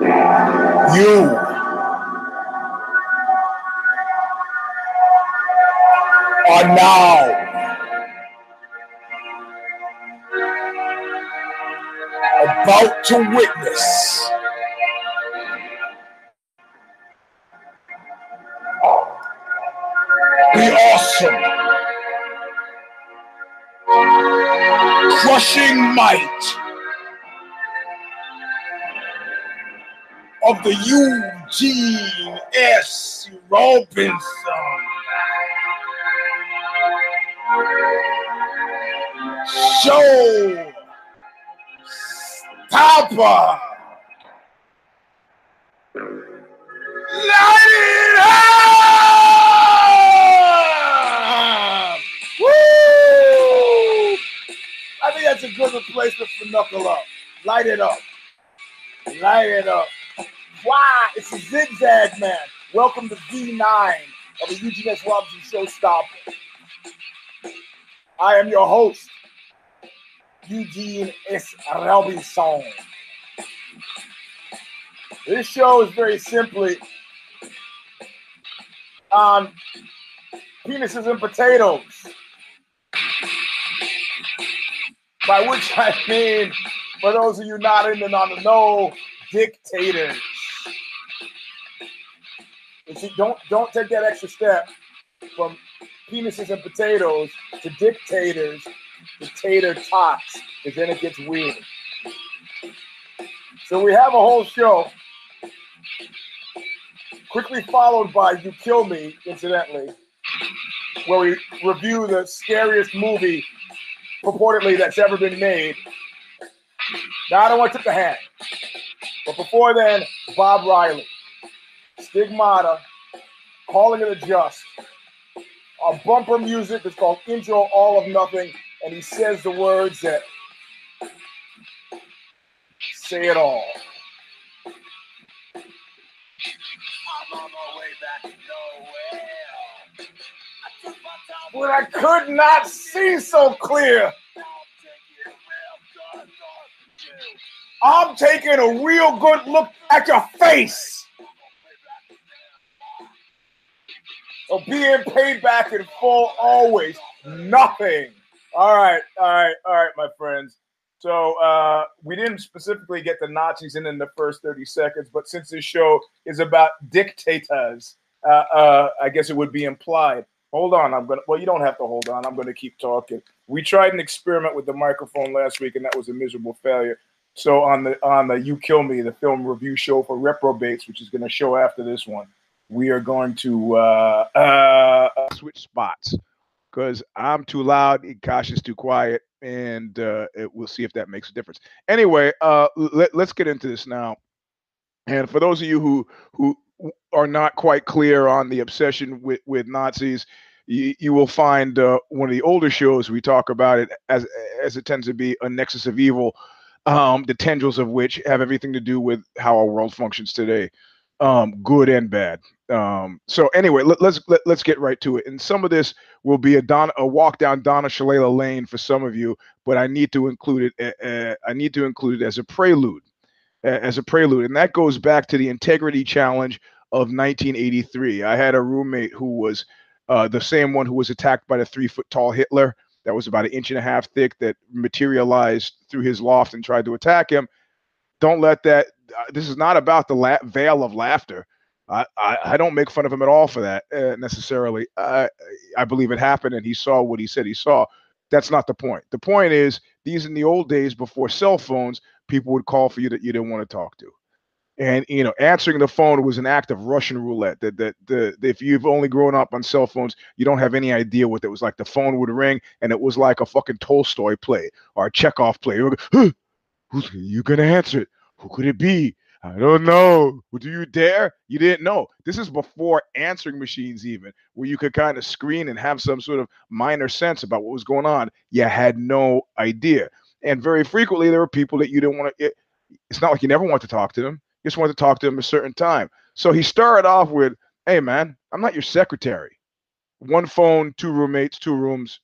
You. Are now. About to witness. The awesome, crushing might of the Eugene S. Robinson. Show Stomper. Light it up! Woo! I think that's a good replacement for Knuckle Up. Light it up. Light it up. Why? It's a zigzag man. Welcome to V9 of the Eugene S. Robinson Showstomper. I am your host, Eugene S. Robinson. This show is very simply on penises and potatoes. By which I mean, for those of you not in and on the know, dictators. And see, don't don't take that extra step from penises and potatoes to dictators to tater tots, because then it gets weird. So we have a whole show, quickly followed by You Kill Me, incidentally, where we review the scariest movie purportedly that's ever been made. Now I don't want to tip the hand. But before then, Bob Riley, Stigmata, Calling It a Just. A bumper music that's called Intro All of Nothing, and he says the words that say it all. But I could not see so clear. I'm taking a real good look at your face. Of being paid back in full always. Nothing. All right, all right, all right, my friends. So uh, we didn't specifically get the Nazis in in the first 30 seconds, but since this show is about dictators, uh, uh, I guess it would be implied. Hold on, I'm gonna. Well, you don't have to hold on. I'm gonna keep talking. We tried an experiment with the microphone last week, and that was a miserable failure. So on the on the You Kill Me, the film review show for reprobates, which is to show after this one, we are going to uh, uh, switch spots because I'm too loud, Kash is too quiet, and uh, it, we'll see if that makes a difference. Anyway, uh, let, let's get into this now. And for those of you who who are not quite clear on the obsession with, with Nazis, you, you will find uh, one of the older shows we talk about it as as it tends to be a nexus of evil, um, the tendrils of which have everything to do with how our world functions today, um, good and bad. Um, so anyway, let, let's let, us let us get right to it. And some of this will be a Don a walk down Donna Shalala lane for some of you, but I need to include it. Uh, I need to include it as a prelude as a prelude. And that goes back to the integrity challenge of 1983. I had a roommate who was uh, the same one who was attacked by the three foot tall Hitler that was about an inch and a half thick that materialized through his loft and tried to attack him. Don't let that. Uh, this is not about the la- veil of laughter. I, I, I, don't make fun of him at all for that uh, necessarily. I, I believe it happened and he saw what he said he saw. That's not the point. The point is, these in the old days before cell phones, people would call for you that you didn't want to talk to. And you know, answering the phone was an act of Russian roulette. That that the if you've only grown up on cell phones, you don't have any idea what it was like. The phone would ring, and it was like a fucking Tolstoy play or a Chekhov play. You huh, who's you gonna answer it? Who could it be? I don't know. Do you dare? You didn't know. This is before answering machines, even where you could kind of screen and have some sort of minor sense about what was going on. You had no idea. And very frequently, there were people that you didn't want to. It, it's not like you never want to talk to them. You just want to talk to them a certain time. So he started off with, "Hey, man, I'm not your secretary. One phone, two roommates, two rooms.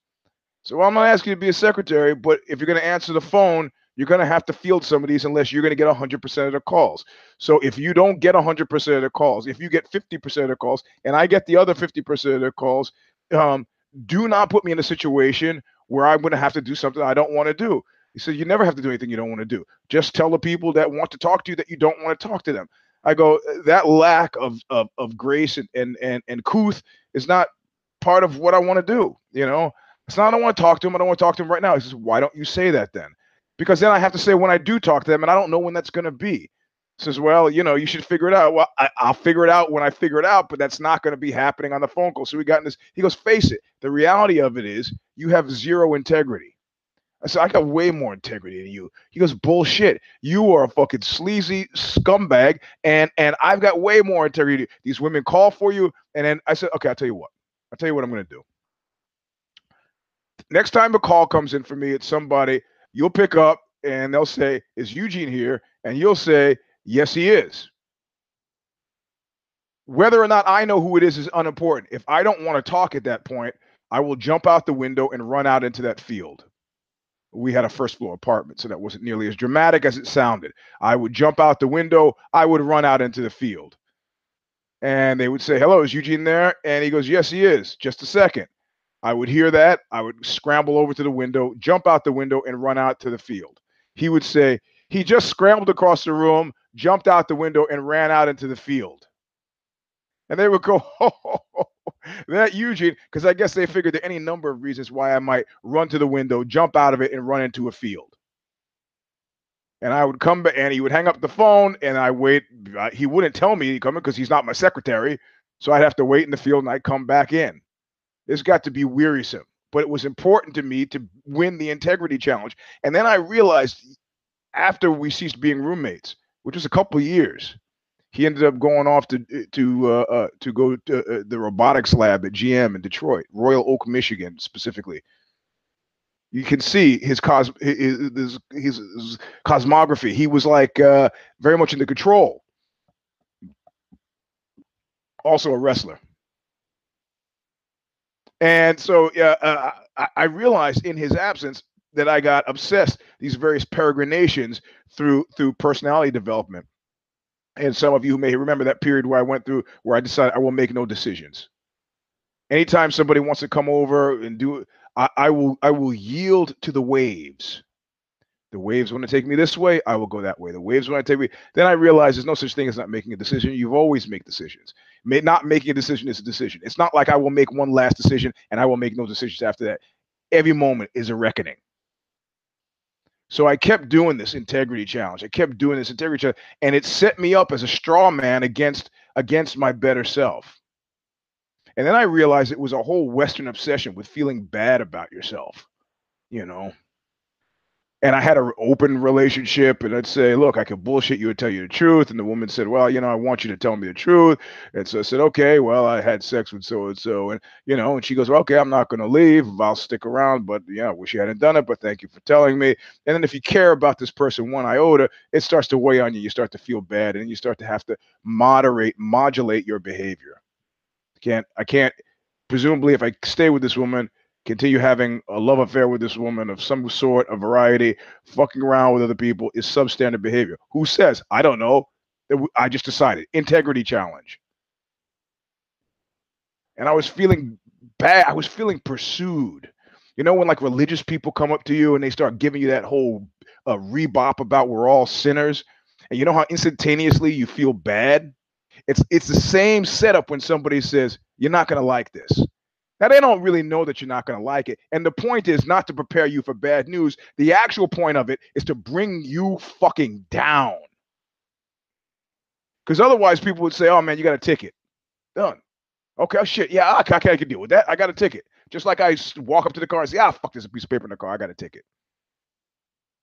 So I'm not asking you to be a secretary, but if you're going to answer the phone, You're going to have to field some of these unless you're going to get 100% of the calls. So if you don't get 100% of the calls, if you get 50% of the calls, and I get the other 50% of the calls, um, do not put me in a situation where I'm going to have to do something I don't want to do. He said, You never have to do anything you don't want to do. Just tell the people that want to talk to you that you don't want to talk to them. I go, that lack of of, of grace and, and and and couth is not part of what I want to do. You know, it's not I don't want to talk to him. I don't want to talk to him right now. He says, Why don't you say that then? Because then I have to say when I do talk to them, and I don't know when that's going to be. Says, Well, you know, you should figure it out. Well, I, will figure it out when I figure it out, but that's not going to be happening on the phone call. So we got in this. He goes, Face it. The reality of it is you have zero integrity. I said, I got way more integrity than you. He goes, bullshit. You are a fucking sleazy scumbag, and and I've got way more integrity. These women call for you, and then I said, okay, I'll tell you what. I'll tell you what I'm gonna do. Next time a call comes in for me, it's somebody you'll pick up, and they'll say, "Is Eugene here?" And you'll say, "Yes, he is." Whether or not I know who it is is unimportant. If I don't want to talk at that point, I will jump out the window and run out into that field we had a first floor apartment, so that wasn't nearly as dramatic as it sounded. I would jump out the window, I would run out into the field. And they would say, Hello, is Eugene there? And he goes, Yes, he is. Just a second. I would hear that. I would scramble over to the window, jump out the window, and run out to the field. He would say, He just scrambled across the room, jumped out the window, and ran out into the field. And they would go, oh, that Eugene, because I guess they figured there any number of reasons why I might run to the window, jump out of it, and run into a field. And I would come back, and he would hang up the phone, and I wait. Uh, he wouldn't tell me he coming because he's not my secretary, so I'd have to wait in the field, and I'd come back in. This got to be wearisome, but it was important to me to win the integrity challenge. And then I realized after we ceased being roommates, which was a couple years, he ended up going off to to uh, uh, to go to uh, the robotics lab at GM in Detroit, Royal Oak, Michigan, specifically. You can see his cos his, his, his cosmography. He was like uh, very much in the control. Also a wrestler. And so uh, I, I realized in his absence that I got obsessed these various peregrinations through through personality development and some of you may remember that period where I went through where I decided I will make no decisions. Anytime somebody wants to come over and do it, I, I will I will yield to the waves. The waves want to take me this way, I will go that way. The waves want to take me. Then I realize there's no such thing as not making a decision. You've always make decisions. May, not making a decision is a decision. It's not like I will make one last decision and I will make no decisions after that. Every moment is a reckoning. So I kept doing this integrity challenge. I kept doing this integrity challenge, and it set me up as a straw man against against my better self. And then I realized it was a whole Western obsession with feeling bad about yourself. You know, and I had an open relationship, and I'd say, "Look, I could bullshit you and tell you the truth." And the woman said, "Well, you know, I want you to tell me the truth." And so I said, "Okay, well, I had sex with so and so, and you know." And she goes, well, "Okay, I'm not going to leave. I'll stick around, but yeah, I wish you hadn't done it. But thank you for telling me." And then if you care about this person one iota, it starts to weigh on you. You start to feel bad, and you start to have to moderate, modulate your behavior. I can't. I can't. Presumably, if I stay with this woman continue having a love affair with this woman of some sort, a variety, fucking around with other people is substandard behavior. Who says? I don't know. I just decided. Integrity challenge. And I was feeling bad. I was feeling pursued. You know, when like religious people come up to you and they start giving you that whole uh, rebop about we're all sinners, and you know how instantaneously you feel bad? It's it's the same setup when somebody says, You're not gonna like this. Now, they don't really know that you're not going to like it. And the point is not to prepare you for bad news. The actual point of it is to bring you fucking down. Because otherwise, people would say, oh man, you got a ticket. Done. Okay, oh, shit. Yeah, I, I, I can deal with that. I got a ticket. Just like I walk up to the car and say, ah, fuck, there's a piece of paper in the car. I got a ticket.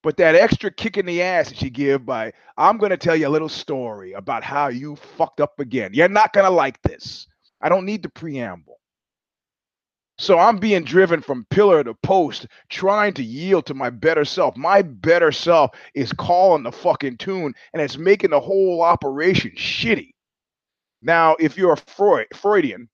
But that extra kick in the ass that you give by, I'm going to tell you a little story about how you fucked up again. You're not going to like this. I don't need the preamble. So I'm being driven from pillar to post, trying to yield to my better self. My better self is calling the fucking tune and it's making the whole operation shitty. Now, if you're a Freud, Freudian,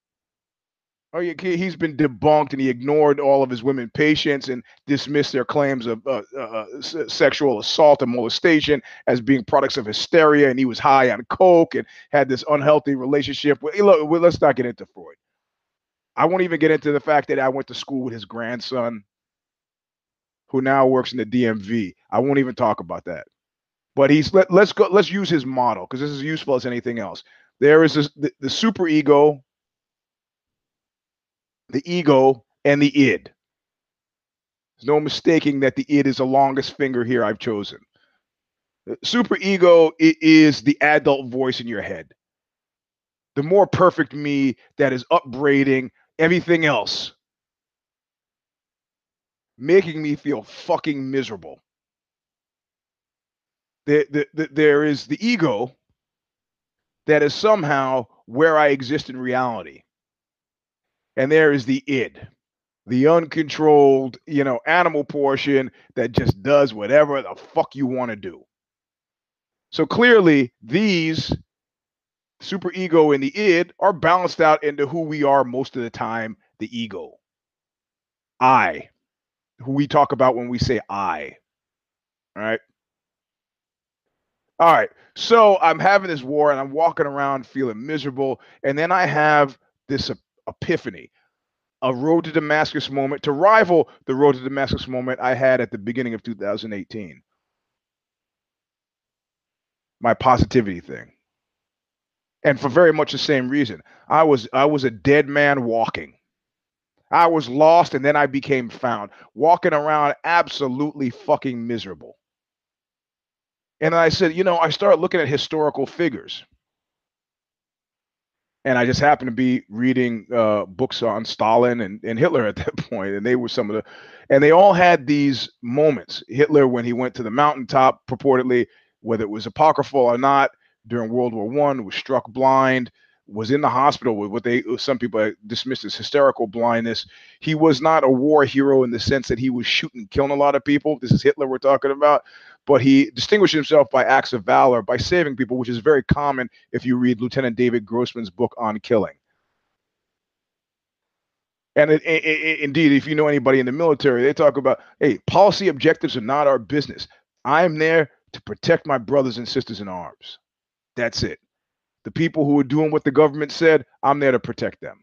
Oh, he's been debunked, and he ignored all of his women patients and dismissed their claims of uh, uh, uh sexual assault and molestation as being products of hysteria. And he was high on coke and had this unhealthy relationship. Look, let's not get into Freud. I won't even get into the fact that I went to school with his grandson, who now works in the DMV. I won't even talk about that. But he's let, let's go. Let's use his model because this is useful as anything else. There is this, the, the super ego the ego, and the id. There's no mistaking that the id is the longest finger here I've chosen. Super ego is the adult voice in your head. The more perfect me that is upbraiding everything else, making me feel fucking miserable. The, the, the, there is the ego that is somehow where I exist in reality and there is the id the uncontrolled you know animal portion that just does whatever the fuck you want to do so clearly these super ego and the id are balanced out into who we are most of the time the ego i who we talk about when we say i all right all right so i'm having this war and i'm walking around feeling miserable and then i have this epiphany, a road to Damascus moment to rival the road to Damascus moment I had at the beginning of 2018. My positivity thing. And for very much the same reason. I was I was a dead man walking. I was lost and then I became found, walking around absolutely fucking miserable. And I said, you know, I started looking at historical figures and I just happened to be reading uh, books on Stalin and, and Hitler at that point, and they were some of the, and they all had these moments. Hitler, when he went to the mountaintop, purportedly, whether it was apocryphal or not, during World War One, was struck blind, was in the hospital with what they some people dismissed as hysterical blindness. He was not a war hero in the sense that he was shooting, killing a lot of people. This is Hitler we're talking about, but he distinguished himself by acts of valor, by saving people, which is very common if you read Lieutenant David Grossman's book on killing. And it, it, it, indeed, if you know anybody in the military, they talk about, hey, policy objectives are not our business. I'm there to protect my brothers and sisters in arms. That's it. The people who are doing what the government said, I'm there to protect them.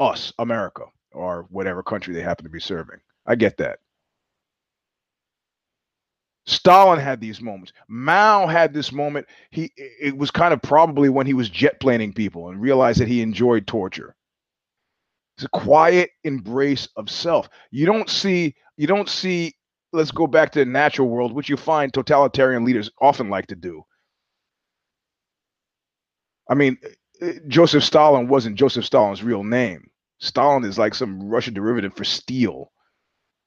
Us, America, or whatever country they happen to be serving. I get that. Stalin had these moments. Mao had this moment. He it was kind of probably when he was jet planing people and realized that he enjoyed torture. It's a quiet embrace of self. You don't see you don't see let's go back to the natural world, which you find totalitarian leaders often like to do. I mean, uh, Joseph Stalin wasn't Joseph Stalin's real name. Stalin is like some Russian derivative for steel.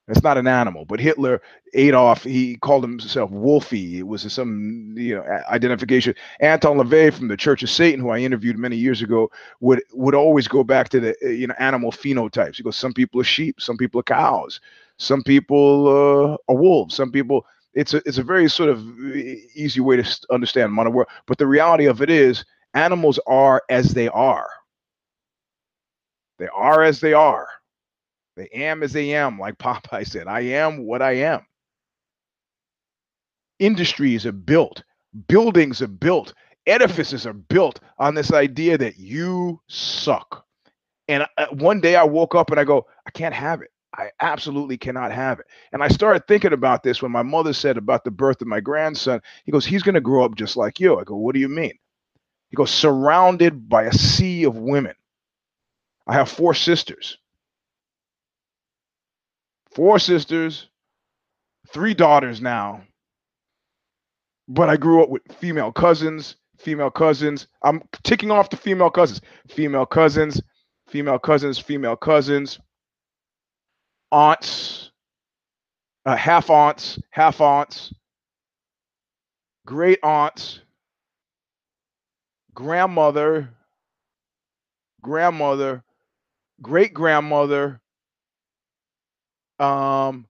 That's not an animal. But Hitler, Adolf, he called himself Wolfie. It was some you know identification. Anton LaVey from the Church of Satan, who I interviewed many years ago, would would always go back to the uh, you know animal phenotypes. He goes, some people are sheep, some people are cows, some people uh, are wolves, some people. It's a it's a very sort of uh, easy way to understand modern world. But the reality of it is, animals are as they are. They are as they are. They am as they am, like Popeye said. I am what I am. Industries are built, buildings are built, edifices are built on this idea that you suck. And uh, one day I woke up and I go, I can't have it. I absolutely cannot have it. And I started thinking about this when my mother said about the birth of my grandson. He goes, He's going to grow up just like you. I go, What do you mean? He goes, Surrounded by a sea of women. I have four sisters four sisters, three daughters now. But I grew up with female cousins, female cousins. I'm ticking off the female cousins, female cousins, female cousins, female cousins, aunts, uh, half aunts, half aunts, great aunts, grandmother, grandmother, great grandmother, um,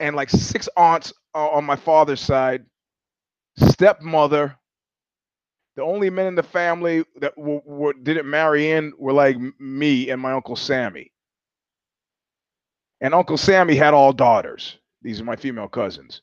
and like six aunts on my father's side, stepmother. The only men in the family that w- w- didn't marry in were like me and my uncle Sammy. And Uncle Sammy had all daughters. These are my female cousins.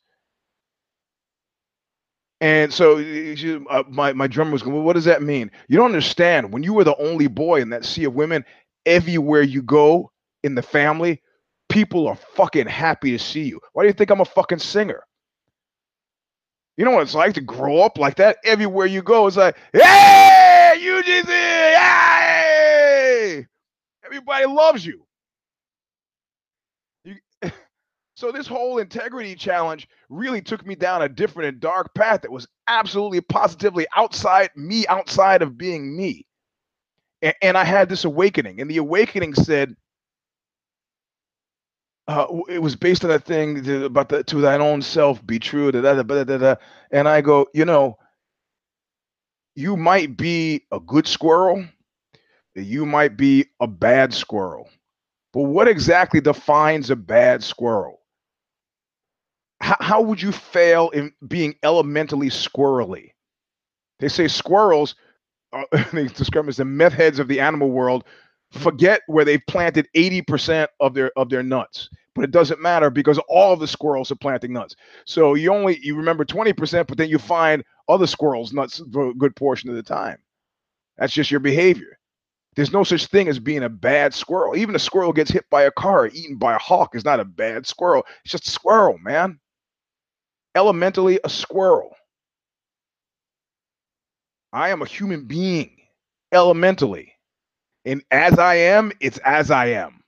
And so she, uh, my my drummer was going, well, "What does that mean? You don't understand. When you were the only boy in that sea of women, everywhere you go in the family, people are fucking happy to see you. Why do you think I'm a fucking singer? You know what it's like to grow up like that? Everywhere you go, it's like, hey, UGC, hey! Everybody loves you. you. So this whole integrity challenge really took me down a different and dark path that was absolutely positively outside me, outside of being me. And, and I had this awakening, and the awakening said, uh, it was based on that thing about the to thine own self be true. Da, da, da, And I go, you know, you might be a good squirrel, you might be a bad squirrel, but what exactly defines a bad squirrel? How, how would you fail in being elementally squirrely? They say squirrels, they describe as the meth heads of the animal world. Forget where they've planted 80% of their of their nuts but it doesn't matter because all the squirrels are planting nuts. So you only you remember 20% but then you find other squirrels nuts for a good portion of the time. That's just your behavior. There's no such thing as being a bad squirrel. Even a squirrel gets hit by a car eaten by a hawk is not a bad squirrel. It's just a squirrel man elementally a squirrel i am a human being elementally and as I am, it's as I am.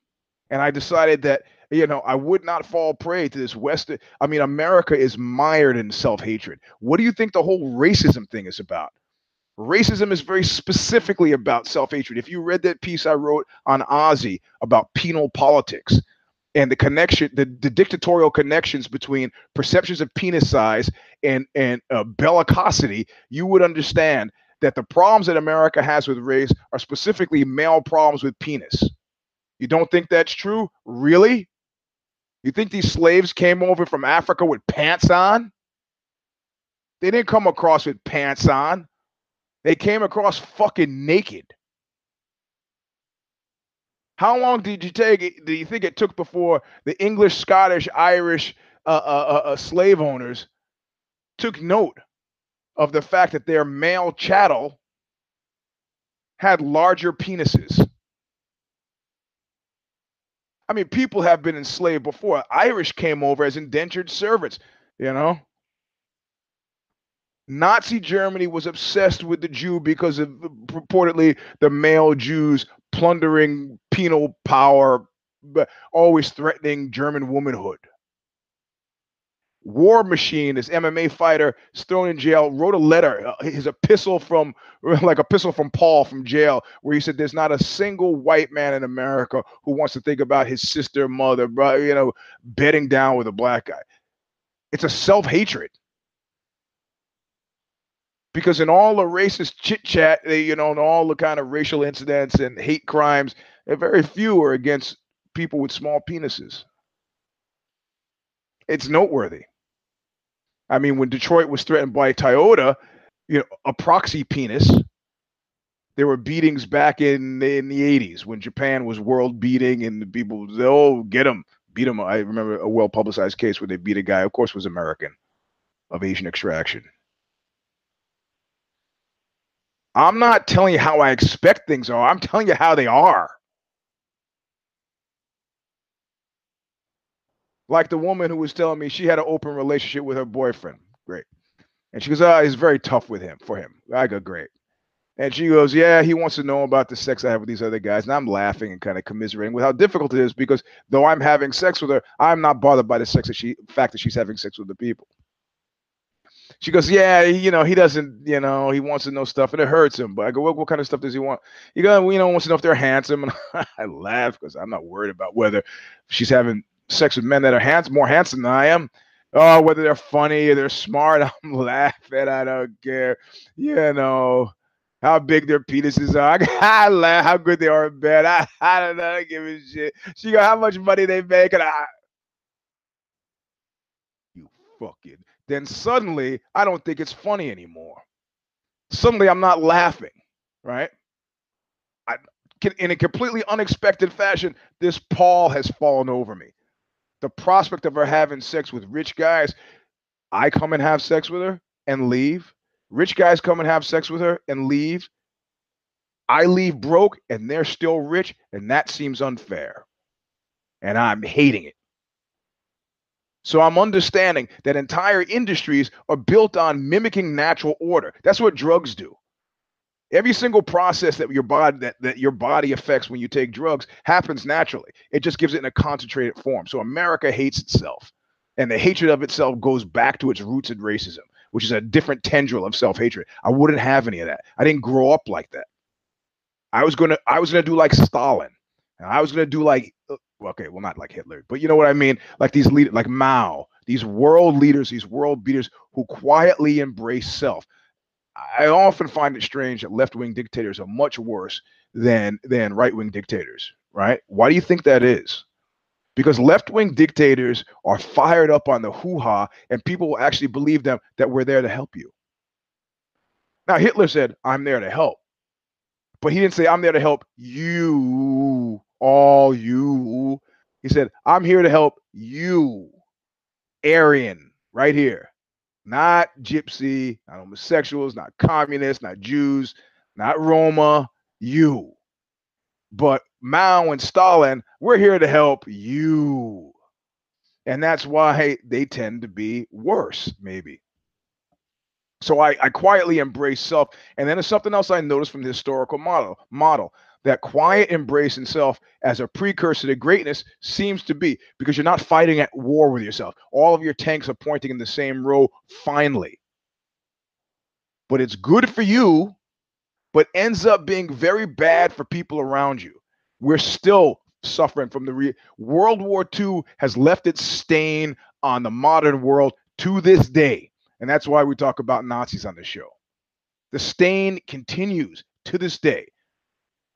And I decided that, you know, I would not fall prey to this Western. I mean, America is mired in self hatred. What do you think the whole racism thing is about? Racism is very specifically about self hatred. If you read that piece I wrote on OZY about penal politics and the connection, the, the dictatorial connections between perceptions of penis size and, and uh, bellicosity, you would understand that the problems that America has with race are specifically male problems with penis. You don't think that's true? Really? You think these slaves came over from Africa with pants on? They didn't come across with pants on. They came across fucking naked. How long did you take? Do you think it took before the English, Scottish, Irish uh, uh, uh, uh slave owners took note of the fact that their male chattel had larger penises. I mean, people have been enslaved before. Irish came over as indentured servants, you know. Nazi Germany was obsessed with the Jew because of purportedly the male Jews plundering penal power, but always threatening German womanhood. War Machine, this MMA fighter, is thrown in jail, wrote a letter, uh, his epistle from, like epistle from Paul from jail, where he said, "There's not a single white man in America who wants to think about his sister, mother, brother, you know, bedding down with a black guy." It's a self hatred. Because in all the racist chit chat, you know, and all the kind of racial incidents and hate crimes, very few are against people with small penises. It's noteworthy. I mean, when Detroit was threatened by Toyota, you know, a proxy penis, there were beatings back in in the 80s when Japan was world beating and the people, oh, get them, beat them. I remember a well publicized case where they beat a guy, of course, was American of Asian extraction. I'm not telling you how I expect things are. I'm telling you how they are. Like the woman who was telling me she had an open relationship with her boyfriend. Great. And she goes, ah, oh, he's very tough with him for him. I go, great. And she goes, Yeah, he wants to know about the sex I have with these other guys. And I'm laughing and kind of commiserating with how difficult it is because though I'm having sex with her, I'm not bothered by the sex that she fact that she's having sex with the people. She goes, Yeah, you know, he doesn't, you know, he wants to know stuff and it hurts him. But I go, What, what kind of stuff does he want? He goes, well, you know, wants to know if they're handsome. And I laugh because I'm not worried about whether she's having sex with men that are handsome, more handsome than I am. Oh, whether they're funny or they're smart, I'm laughing. I don't care. You know how big their penises are. I laugh how good they are in bed. I, I don't know. I give a shit. She go, how much money they make, and I. You fucking. Then suddenly, I don't think it's funny anymore. suddenly I'm not laughing, right? I, in a completely unexpected fashion, this pall has fallen over me. The prospect of her having sex with rich guys, I come and have sex with her and leave. Rich guys come and have sex with her and leave. I leave broke and they're still rich, and that seems unfair. And I'm hating it. So I'm understanding that entire industries are built on mimicking natural order. That's what drugs do. Every single process that your body that, that your body affects when you take drugs happens naturally. It just gives it in a concentrated form. So America hates itself. And the hatred of itself goes back to its roots in racism, which is a different tendril of self-hatred. I wouldn't have any of that. I didn't grow up like that. I was gonna I was gonna do like Stalin. I was gonna do like uh, uh, okay, well not like Hitler, but you know what I mean? Like these leaders, like Mao, these world leaders, these world beaters who quietly embrace self. I often find it strange that left-wing dictators are much worse than than right-wing dictators, right? Why do you think that is? Because left-wing dictators are fired up on the hoo-ha and people will actually believe them that we're there to help you. Now Hitler said, "I'm there to help." But he didn't say, I'm there to help you, all you. He said, I'm here to help you, Aryan, right here. Not gypsy, not homosexuals, not communists, not Jews, not Roma, you. But Mao and Stalin, we're here to help you. And that's why they tend to be worse, maybe. So I, I quietly embrace self. And then there's something else I noticed from the historical model model that quiet embrace in self as a precursor to greatness seems to be because you're not fighting at war with yourself. All of your tanks are pointing in the same row finally. But it's good for you, but ends up being very bad for people around you. We're still suffering from the re- World War II has left its stain on the modern world to this day. And that's why we talk about Nazis on the show. The stain continues to this day.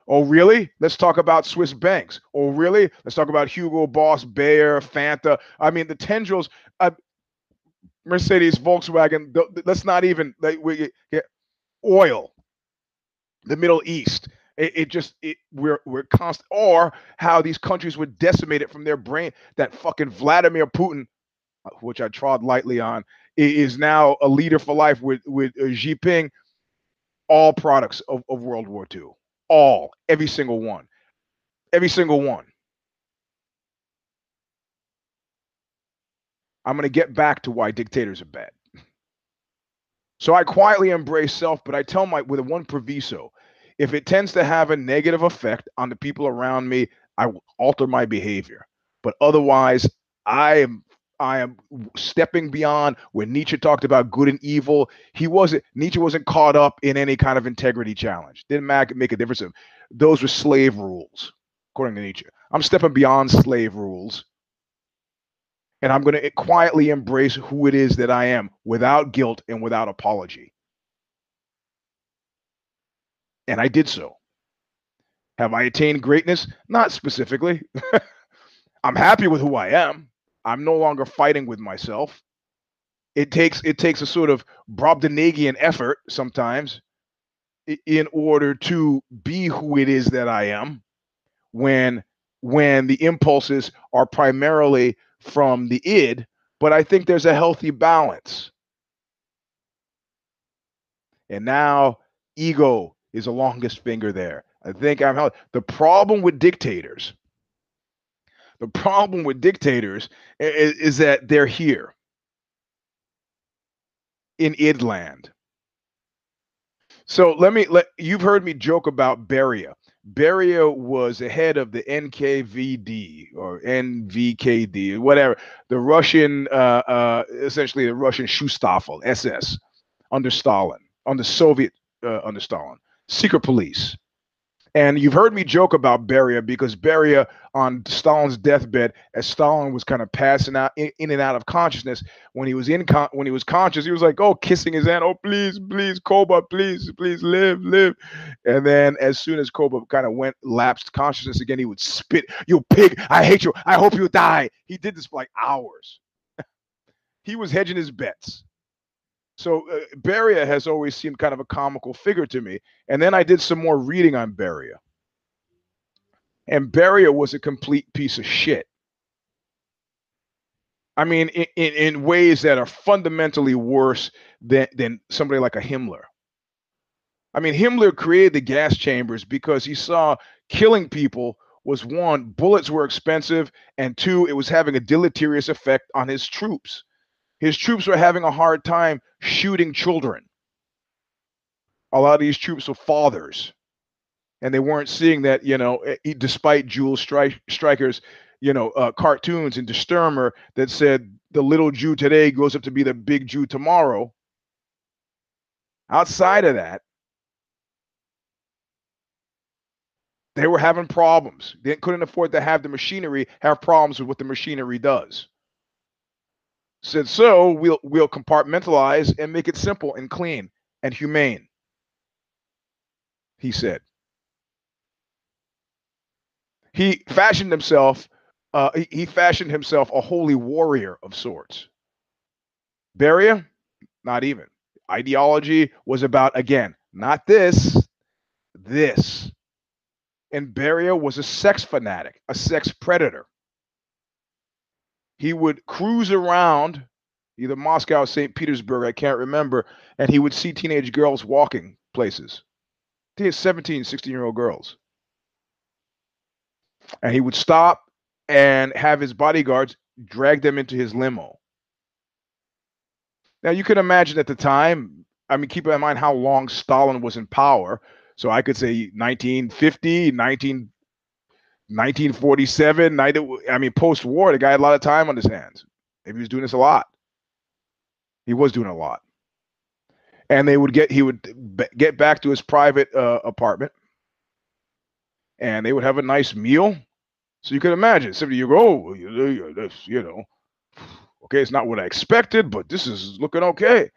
Oh, really? Let's talk about Swiss banks. Oh, really? Let's talk about Hugo Boss, Bayer, Fanta. I mean, the tendrils, uh, Mercedes, Volkswagen. The, the, let's not even like we get oil, the Middle East. It, it, just it, we're we're constant, or how these countries were decimated from their brain. That fucking Vladimir Putin, uh, which I trod lightly on, is now a leader for life with with uh, Xi Jinping. All products of, of World War II, all, every single one, every single one. I'm going to get back to why dictators are bad. So I quietly embrace self, but I tell my with a one proviso: if it tends to have a negative effect on the people around me, I will alter my behavior. But otherwise, I am I am stepping beyond when Nietzsche talked about good and evil. He wasn't Nietzsche wasn't caught up in any kind of integrity challenge. Didn't make a difference. Those were slave rules, according to Nietzsche. I'm stepping beyond slave rules. And I'm going to eh, quietly embrace who it is that I am without guilt and without apology. And I did so. Have I attained greatness? Not specifically. I'm happy with who I am. I'm no longer fighting with myself. It takes it takes a sort of Brobdingnagian effort sometimes in order to be who it is that I am when when the impulses are primarily from the id, but I think there's a healthy balance. And now ego is the longest finger there. I think I'm healthy. the problem with dictators the problem with dictators is, is that they're here in idland. So let me let you've heard me joke about Beria. Beria was the head of the NKVD or NVKD, whatever, the Russian, uh, uh, essentially the Russian Schutzstaffel, SS, under Stalin, under Soviet, uh, under Stalin, secret police. And you've heard me joke about Beria because Beria on Stalin's deathbed, as Stalin was kind of passing out in, in and out of consciousness, when he was in con- when he was conscious, he was like, "Oh, kissing his hand, oh please, please, Koba, please, please live, live." And then as soon as Koba kind of went lapsed consciousness again, he would spit, "You pig! I hate you! I hope you die!" He did this for like hours. he was hedging his bets. So uh, Beria has always seemed kind of a comical figure to me. And then I did some more reading on Beria. And Beria was a complete piece of shit. I mean, in, in, in ways that are fundamentally worse than, than somebody like a Himmler. I mean, Himmler created the gas chambers because he saw killing people was one, bullets were expensive, and two, it was having a deleterious effect on his troops. His troops were having a hard time shooting children. A lot of these troops were fathers, and they weren't seeing that, you know, despite Jules Stry- Streicher's, you know, uh, cartoons and Sturmer that said the little Jew today grows up to be the big Jew tomorrow. Outside of that, they were having problems. They couldn't afford to have the machinery have problems with what the machinery does. Said so, we'll we'll compartmentalize and make it simple and clean and humane. He said. He fashioned himself. Uh, he, he fashioned himself a holy warrior of sorts. Beria, not even. Ideology was about again, not this, this and Beria was a sex fanatic, a sex predator. He would cruise around either Moscow or St. Petersburg, I can't remember, and he would see teenage girls walking places. He had 17, 16 year old girls. And he would stop and have his bodyguards drag them into his limo. Now, you can imagine at the time, I mean, keep in mind how long Stalin was in power. So I could say 1950, 19, 1947, I mean, post war, the guy had a lot of time on his hands. Maybe he was doing this a lot. He was doing a lot. And they would get, he would get back to his private uh, apartment and they would have a nice meal. So you can imagine, somebody you go, oh, you know, okay, it's not what I expected, but this is looking okay.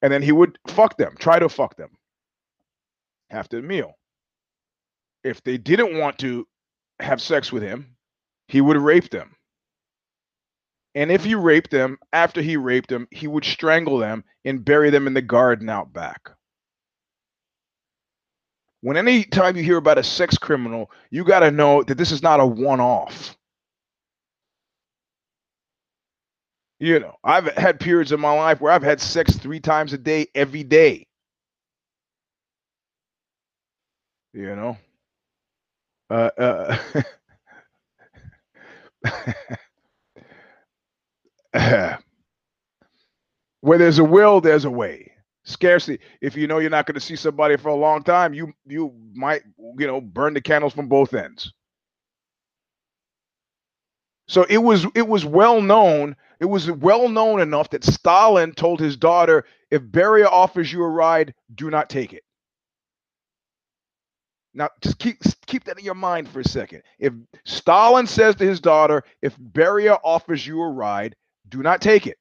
And then he would fuck them, try to fuck them after the meal. If they didn't want to have sex with him, he would rape them. And if mm-hmm. he raped them, after he raped them, he would strangle them and bury them in the garden out back. When any time you hear about a sex criminal, you got to know that this is not a one off. You know, I've had periods in my life where I've had sex three times a day, every day. you know uh, uh where there's a will there's a way. Scarcely if you know you're not going to see somebody for a long time you you might you know burn the candles from both ends. So it was it was well known it was well known enough that stalin told his daughter if beria offers you a ride do not take it. Now, just keep keep that in your mind for a second. If Stalin says to his daughter, "If Beria offers you a ride, do not take it."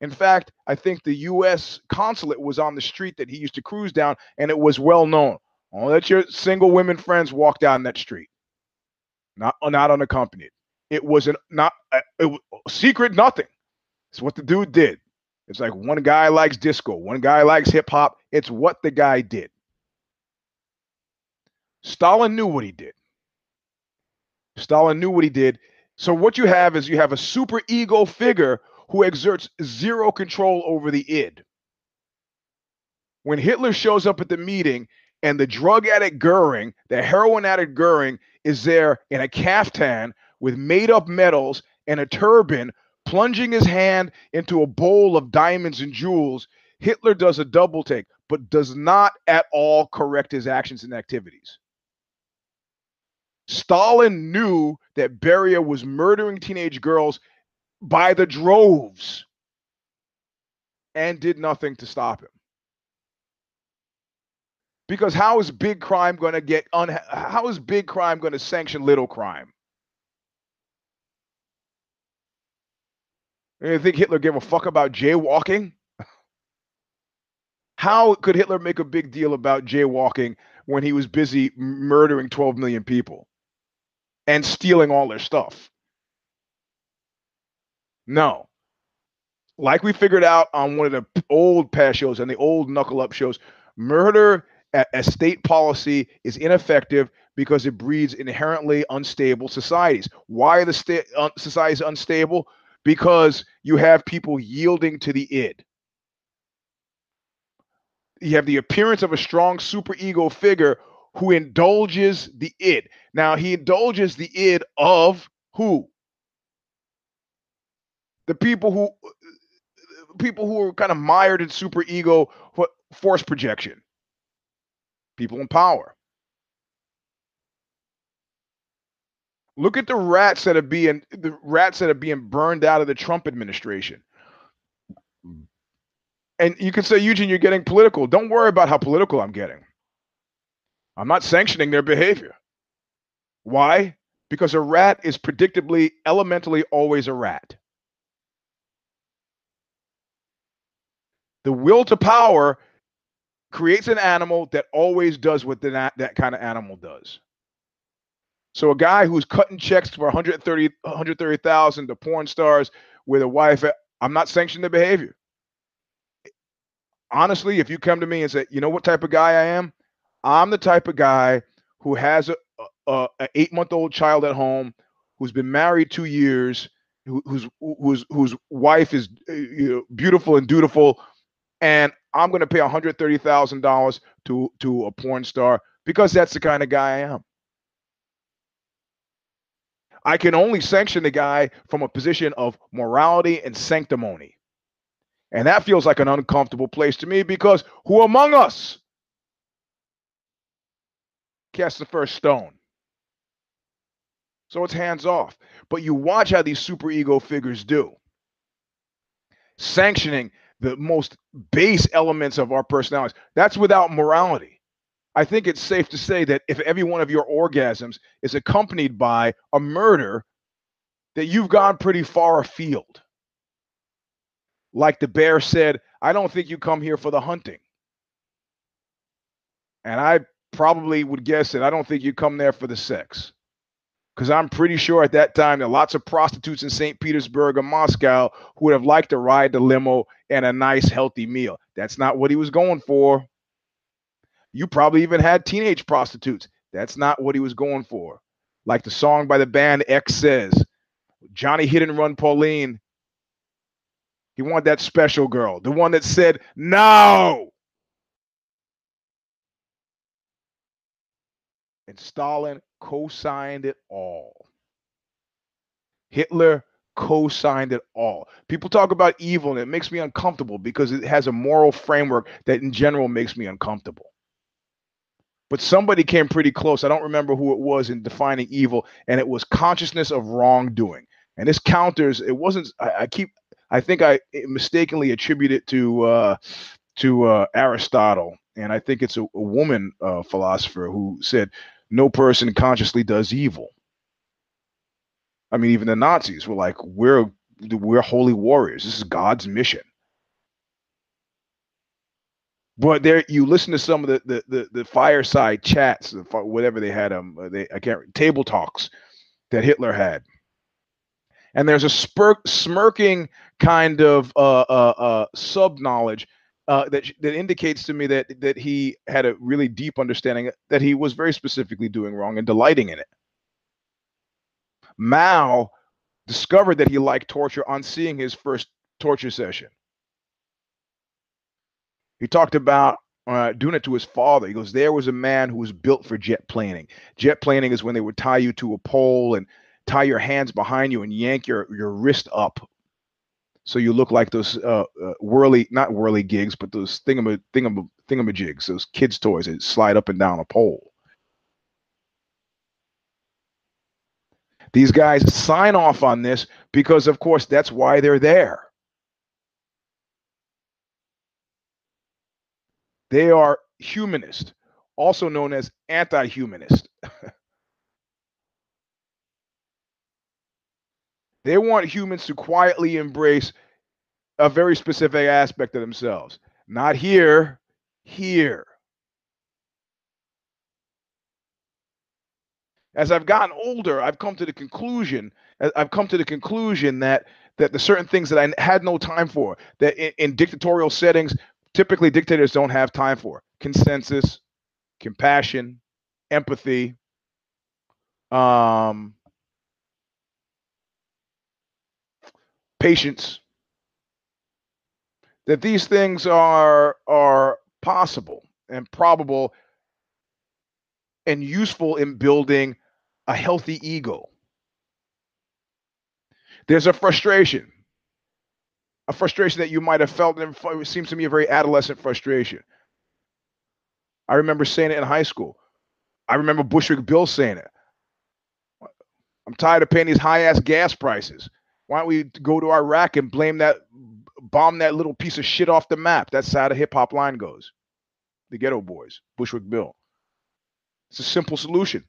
In fact, I think the U.S. consulate was on the street that he used to cruise down, and it was well known. Don't let your single women friends walk down that street, not not unaccompanied. It was an not uh, it was secret nothing. It's what the dude did. It's like one guy likes disco, one guy likes hip hop. It's what the guy did. Stalin knew what he did. Stalin knew what he did. So what you have is you have a super ego figure who exerts zero control over the id. When Hitler shows up at the meeting and the drug addict Goering, the heroin addict Goering, is there in a caftan with made up medals and a turban, plunging his hand into a bowl of diamonds and jewels, Hitler does a double take, but does not at all correct his actions and activities. Stalin knew that Beria was murdering teenage girls by the droves and did nothing to stop him. Because how is big crime going to get un- how is big crime going to sanction little crime? You think Hitler gave a fuck about jaywalking? How could Hitler make a big deal about jaywalking when he was busy murdering 12 million people? And stealing all their stuff. No. Like we figured out on one of the old past shows and the old knuckle up shows, murder as state policy is ineffective because it breeds inherently unstable societies. Why are the sta- uh, societies unstable? Because you have people yielding to the id. You have the appearance of a strong superego figure who indulges the id. Now, he indulges the id of who? The people who people who are kind of mired in super superego force projection. People in power. Look at the rats that are being the rats that are being burned out of the Trump administration. Hmm. And you can say, Eugene, you're getting political. Don't worry about how political I'm getting. I'm not sanctioning their behavior. Why? Because a rat is predictably, elementally always a rat. The will to power creates an animal that always does what the, that kind of animal does. So a guy who's cutting checks for 130 130,000 to porn stars with a wife, I'm not sanctioning the behavior. Honestly, if you come to me and say, "You know what type of guy I am?" I'm the type of guy who has a, a, a eight month old child at home, who's been married two years, who, whose whose wife is uh, you know, beautiful and dutiful, and I'm going to pay $130,000 to to a porn star because that's the kind of guy I am. I can only sanction the guy from a position of morality and sanctimony. And that feels like an uncomfortable place to me because who among us cast the first stone? So it's hands off. But you watch how these super ego figures do. Sanctioning the most base elements of our personalities. That's without morality. I think it's safe to say that if every one of your orgasms is accompanied by a murder, that you've gone pretty far afield. Like the bear said, I don't think you come here for the hunting. And I probably would guess that I don't think you come there for the sex. Because I'm pretty sure at that time there are lots of prostitutes in St. Petersburg or Moscow who would have liked to ride the limo and a nice, healthy meal. That's not what he was going for. You probably even had teenage prostitutes. That's not what he was going for. Like the song by the band X says, Johnny hit and run Pauline. He wanted that special girl, the one that said no. And Stalin co signed it all. Hitler co signed it all. People talk about evil and it makes me uncomfortable because it has a moral framework that in general makes me uncomfortable but somebody came pretty close. I don't remember who it was in defining evil, and it was consciousness of wrongdoing. And this counters. It wasn't. I, I keep. I think I mistakenly attribute it to uh, to uh, Aristotle, and I think it's a, a woman uh, philosopher who said, "No person consciously does evil." I mean, even the Nazis were like, "We're we're holy warriors. This is God's mission." but there you listen to some of the the the, the fireside chats whatever they had um uh, they i can't table talks that hitler had and there's a spir- smirking kind of uh, uh, uh, sub knowledge uh, that that indicates to me that that he had a really deep understanding that he was very specifically doing wrong and delighting in it. Mao discovered that he liked torture on seeing his first torture session. He talked about uh, doing it to his father. He goes, There was a man who was built for jet planing. Jet planing is when they would tie you to a pole and tie your hands behind you and yank your, your wrist up. So you look like those uh, uh, whirly, not whirly gigs, but those thingama, thingama, thingamajigs, those kids' toys that slide up and down a pole. These guys sign off on this because, of course, that's why they're there. They are humanist, also known as anti humanist. they want humans to quietly embrace a very specific aspect of themselves. Not here, here. As I've gotten older, I've come to the conclusion, I've come to the conclusion that that the certain things that I had no time for, that in, in dictatorial settings, typically dictators don't have time for consensus, compassion, empathy, um, patience. That these things are are possible and probable and useful in building a healthy ego. There's a frustration, a frustration that you might have felt, and it seems to me a very adolescent frustration. I remember saying it in high school. I remember Bushwick Bill saying it. I'm tired of paying these high ass gas prices. Why don't we go to Iraq and blame that, bomb that little piece of shit off the map? That's how the hip hop line goes. The Geto Boys, Bushwick Bill. It's a simple solution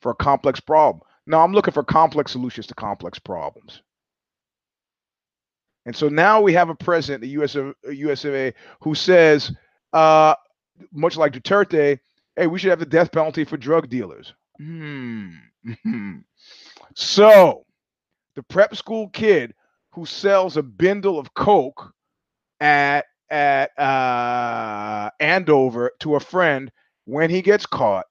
for a complex problem. Now I'm looking for complex solutions to complex problems. And so now we have a president, the US of, US A, who says, uh, much like Duterte, hey, we should have the death penalty for drug dealers. Hmm. so the prep school kid who sells a bindle of coke at at uh, Andover to a friend when he gets caught,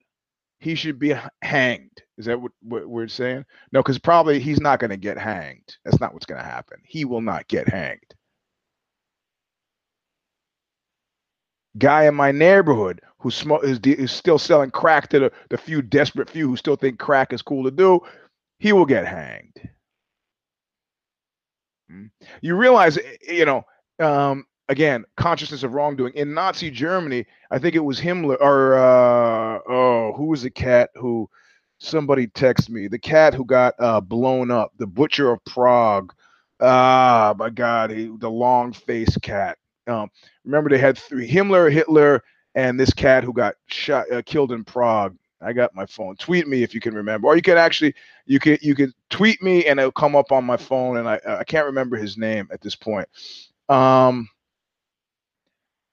he should be hanged. Is that what, what we're saying? No, because probably he's not going to get hanged. That's not what's going to happen. He will not get hanged. Guy in my neighborhood who sm- is, is still selling crack to the, the few desperate few who still think crack is cool to do, he will get hanged. Hmm? You realize, eh, you know, um, again, consciousness of wrongdoing in Nazi Germany. I think it was Himmler or uh, oh, who was the cat who? Somebody text me the cat who got uh, blown up, the butcher of Prague. Ah, my God, he, the long faced cat. Um, remember they had three: Himmler, Hitler, and this cat who got shot, uh, killed in Prague. I got my phone. Tweet me if you can remember, or you can actually you can you can tweet me and it'll come up on my phone. And I I can't remember his name at this point. Um,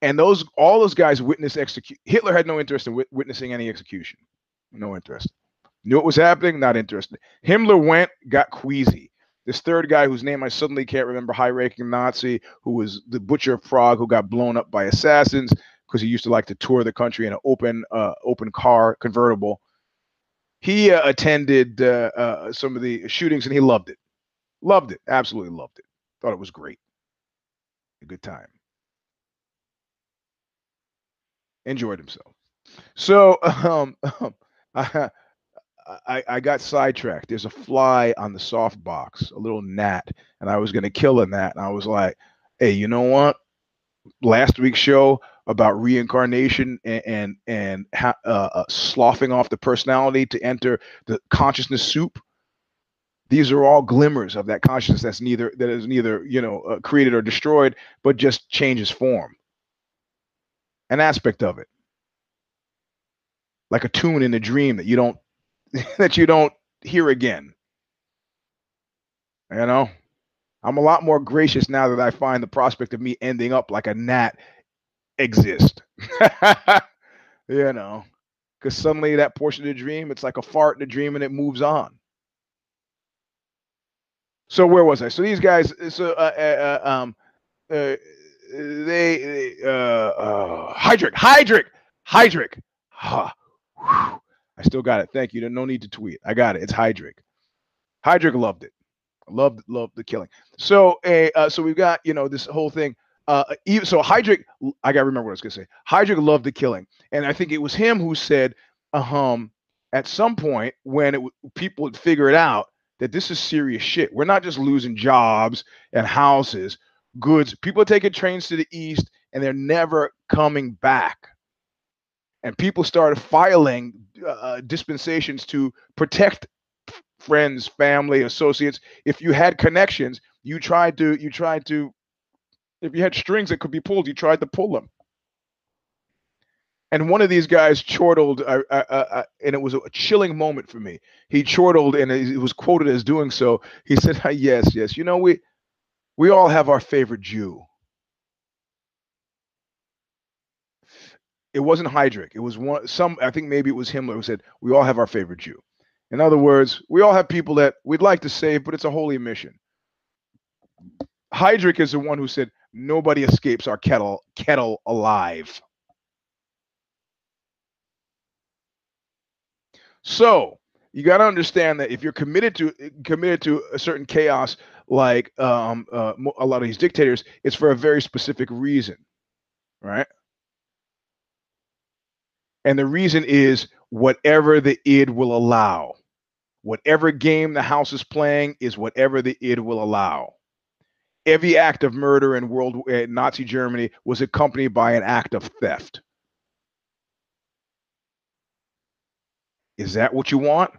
and those all those guys witnessed execute. Hitler had no interest in witnessing any execution, no interest. Knew what was happening, not interested. Himmler went, got queasy. This third guy, whose name I suddenly can't remember, high-ranking Nazi, who was the butcher of Prague, who got blown up by assassins because he used to like to tour the country in an open, uh, open car convertible. He uh, attended uh, uh some of the shootings and he loved it. Loved it, absolutely loved it. Thought it was great. A good time. enjoyed himself. So um, I, I, I got sidetracked. There's a fly on the soft box, a little gnat, and I was to kill a gnat. And I was like, hey, you know what? Last week's show about reincarnation and and, and ha- uh, uh, sloughing off the personality to enter the consciousness soup. These are all glimmers of that consciousness that's neither that is neither you know uh, created or destroyed, but just changes form. An aspect of it. Like a tune in a dream that you don't that you don't hear again. You know? I'm a lot more gracious now that i find the prospect of me ending up like a gnat exist you know because suddenly that portion of the dream it's like a fart in the dream and it moves on so where was i so these guys so uh, uh, uh um uh, they, uh, uh, Heydrich, Heydrich, Heydrich. Huh. I still got it. Thank you. No need to tweet. I got it. It's Heydrich. Heydrich loved it. Loved loved the killing. So a uh, so we've got you know this whole thing. Uh, so, Heydrich. I gotta remember what I was gonna say. Heydrich loved the killing, and I think it was him who said, um, at some point when it people would figure it out that this is serious shit. We're not just losing jobs and houses goods. People are taking trains to the east and they're never coming back. And people started filing uh, uh, dispensations to protect friends, family, associates. If you had connections, you tried to you tried to if you had strings that could be pulled, you tried to pull them. And one of these guys chortled, uh, uh, uh, and it was a chilling moment for me. He chortled, and he was quoted as doing so. He said, "Yes, yes, you know we we all have our favorite Jew. It wasn't Heydrich. It was one some I think maybe it was Himmler who said, We all have our favorite Jew. In other words, we all have people that we'd like to save, but it's a holy mission. Heydrich is the one who said nobody escapes our kettle kettle alive. So you got to understand that if you're committed to committed to a certain chaos, like um, uh, a lot of these dictators, it's for a very specific reason, right? And the reason is whatever the id will allow. Whatever game the house is playing is whatever the id will allow. Every act of murder in world in Nazi Germany was accompanied by an act of theft. Is that what you want?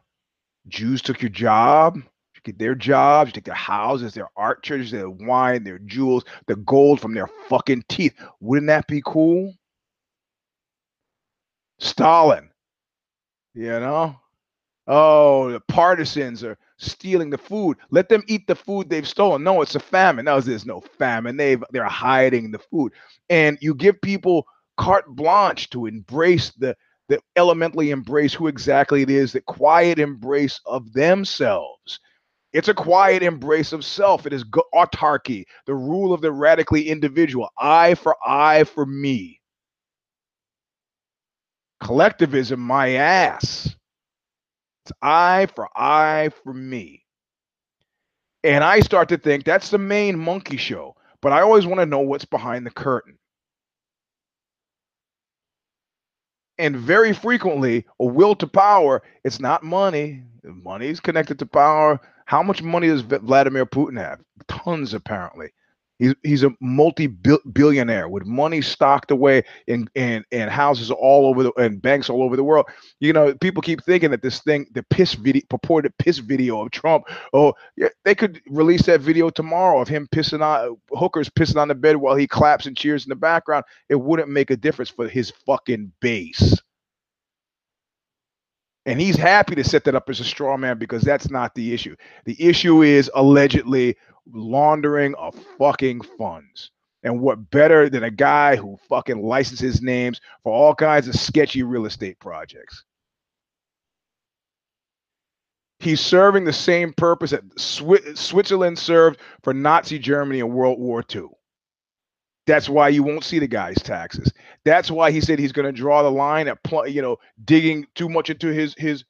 Jews took your job, you get their jobs, you take their houses, their art treasures, their wine, their jewels, the gold from their fucking teeth. Wouldn't that be cool? Stalin, you know? Oh, the partisans are stealing the food. Let them eat the food they've stolen. No, it's a famine. No, there's no famine. They've they're hiding the food. And you give people carte blanche to embrace the that elementally embrace who exactly it is, that quiet embrace of themselves. It's a quiet embrace of self. It is autarky, the rule of the radically individual. I for I for me. Collectivism, my ass. It's eye for eye for me. And I start to think that's the main monkey show, but I always want to know what's behind the curtain. and very frequently a will to power it's not money money is connected to power how much money does vladimir putin have tons apparently He's, he's a multi-billionaire with money stocked away in, in, in houses all over the and banks all over the world. You know, people keep thinking that this thing, the piss video, purported piss video of Trump, oh, yeah, they could release that video tomorrow of him pissing on hookers pissing on the bed while he claps and cheers in the background. It wouldn't make a difference for his fucking base. And he's happy to set that up as a straw man because that's not the issue. The issue is allegedly laundering of fucking funds. And what better than a guy who fucking licenses names for all kinds of sketchy real estate projects? He's serving the same purpose that Switzerland served for Nazi Germany in World War II. That's why you won't see the guy's taxes. That's why he said he's going to draw the line at pl- you know digging too much into his his.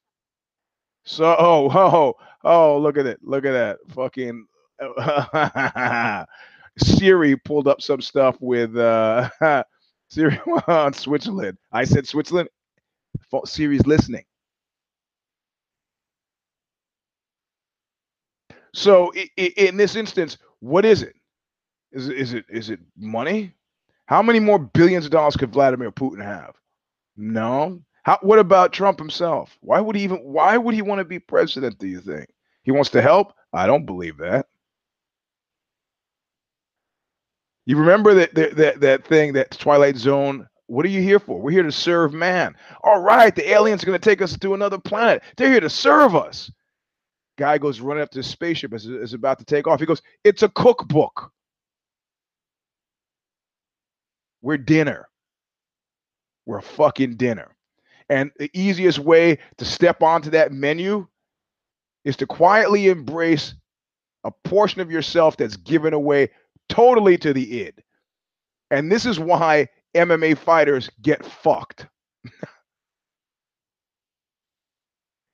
So oh oh oh look at it look at that fucking Siri pulled up some stuff with uh, Siri on Switzerland. I said Switzerland. Siri's listening. So in this instance, what is it? Is it is it is it money? How many more billions of dollars could Vladimir Putin have? No. How, what about Trump himself? Why would he even why would he want to be president, do you think? He wants to help? I don't believe that. You remember that that that, thing, that Twilight Zone. What are you here for? We're here to serve man. All right, the aliens are going to take us to another planet. They're here to serve us. Guy goes running up to the spaceship as is about to take off. He goes, "It's a cookbook. We're dinner. We're fucking dinner." And the easiest way to step onto that menu is to quietly embrace a portion of yourself that's given away totally to the id. And this is why MMA fighters get fucked.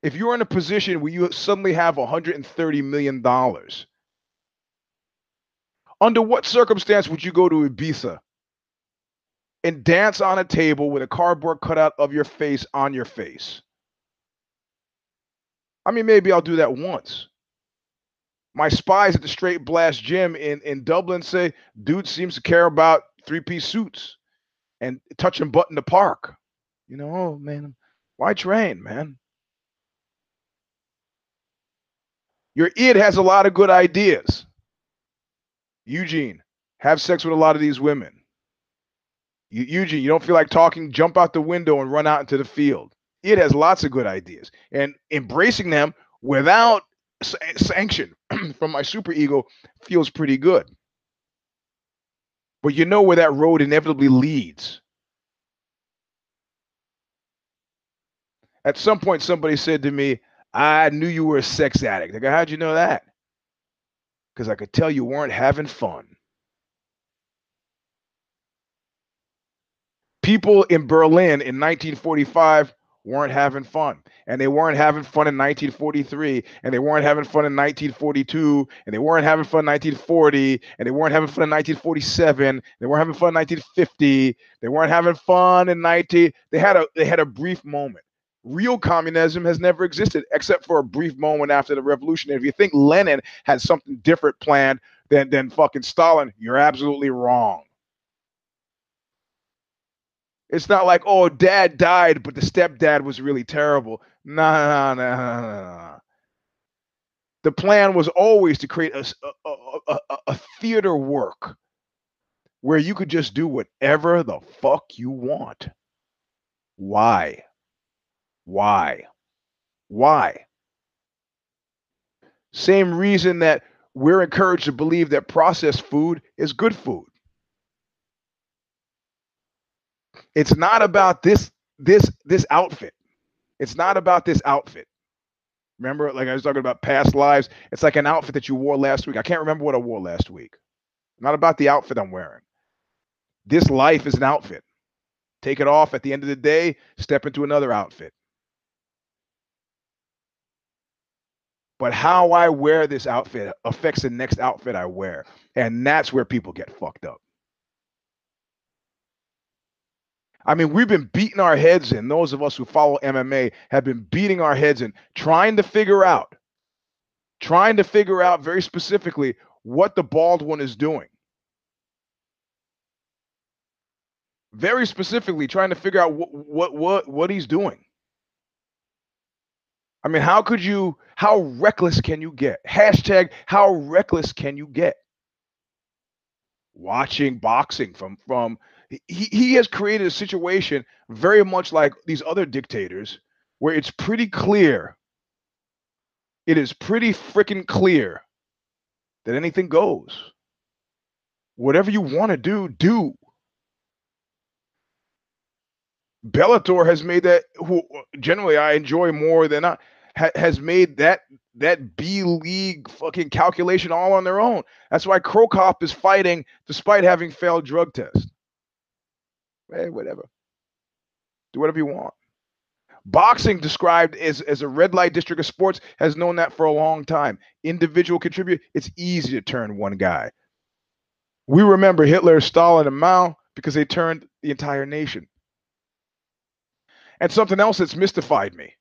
if you're in a position where you suddenly have 130 million dollars, under what circumstance would you go to Ibiza and dance on a table with a cardboard cutout of your face on your face? I mean, maybe I'll do that once my spies at the Straight Blast Gym in, in Dublin say dude seems to care about three piece suits and touching butt in the park. You know, oh man, why train, man? Your id has a lot of good ideas. Eugene, have sex with a lot of these women. Eugene, you don't feel like talking, jump out the window and run out into the field. It has lots of good ideas. And embracing them without eh, sanction from my super ego feels pretty good. But you know where that road inevitably leads. At some point, somebody said to me, I knew you were a sex addict. I go, how'd you know that? because I could tell you weren't having fun. People in Berlin in 1945 weren't having fun. And they weren't having fun in 1943, and they weren't having fun in 1942, and they weren't having fun in 1940, and they weren't having fun in 1947, they weren't having fun in 1950, they weren't having fun in 19 they had a they had a brief moment. Real communism has never existed except for a brief moment after the revolution. If you think Lenin had something different planned than than fucking Stalin, you're absolutely wrong. It's not like, oh, dad died, but the stepdad was really terrible. No, no, no, no, The plan was always to create a, a, a, a, theater work where you could just do whatever the fuck you want. Why? Why? Why? Same reason that we're encouraged to believe that processed food is good food. It's not about this this this outfit. It's not about this outfit. Remember, like I was talking about past lives. It's like an outfit that you wore last week. I can't remember what I wore last week. Not about the outfit I'm wearing. This life is an outfit. Take it off at the end of the day, step into another outfit. But how I wear this outfit affects the next outfit I wear. And that's where people get fucked up. I mean, we've been beating our heads in. Those of us who follow MMA have been beating our heads in, trying to figure out, trying to figure out very specifically what the bald one is doing. Very specifically, trying to figure out what what what, what he's doing. I mean, how could you? How reckless can you get? Hashtag how reckless can you get? Watching boxing from from he, he has created a situation very much like these other dictators where it's pretty clear it is pretty freaking clear that anything goes. Whatever you want to do do. Bellator has made that who generally i enjoy more than i ha, has made that that b league fucking calculation all on their own. That's why Cro Cop is fighting despite having failed drug tests Hey, whatever. Do whatever you want. Boxing, described as, as a red light district of sports, has known that for a long time. Individual contribute, it's easy to turn one guy. We remember Hitler, Stalin, and Mao because they turned the entire nation. And something else that's mystified me.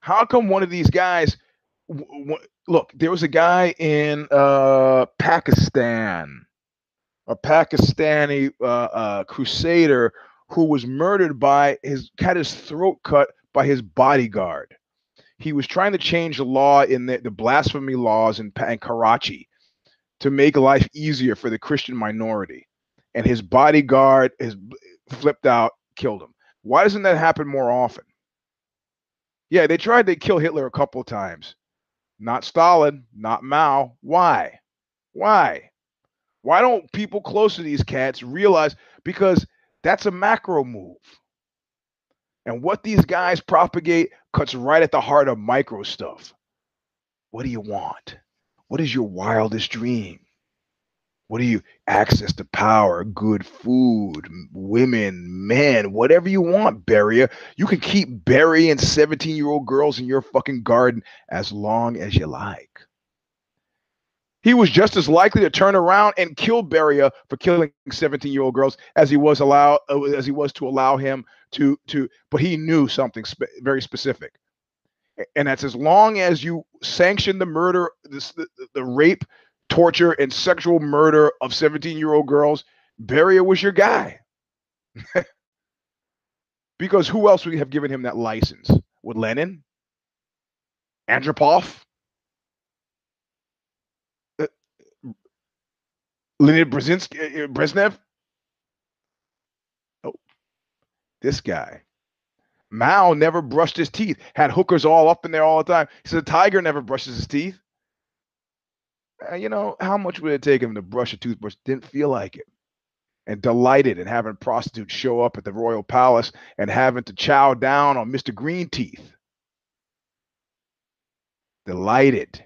How come one of these guys w- w- look, there was a guy in uh, Pakistan a Pakistani uh, uh, crusader who was murdered by his had his throat cut by his bodyguard. He was trying to change the law in the, the blasphemy laws in, in Karachi to make life easier for the Christian minority, and his bodyguard is flipped out, killed him. Why doesn't that happen more often? Yeah, they tried to kill Hitler a couple times. Not Stalin, not Mao. Why? Why? Why don't people close to these cats realize? Because that's a macro move. And what these guys propagate cuts right at the heart of micro stuff. What do you want? What is your wildest dream? What do you access to power, good food, women, men, whatever you want, Beria. You can keep burying 17 year old girls in your fucking garden as long as you like he was just as likely to turn around and kill Beria for killing 17 year old girls as he was allow uh, as he was to allow him to to but he knew something spe- very specific. And that's as long as you sanction the murder this, the, the rape torture and sexual murder of 17 year old girls Beria was your guy. Because who else would have given him that license? Would Lenin? Andropov Leonid Brzezinski, uh, uh, Brezhnev. Oh, this guy. Mao never brushed his teeth, had hookers all up in there all the time. He said, Tiger never brushes his teeth. Uh, you know, how much would it take him to brush a toothbrush? Didn't feel like it. And delighted in having prostitutes show up at the royal palace and having to chow down on Mr. Green Teeth. Delighted.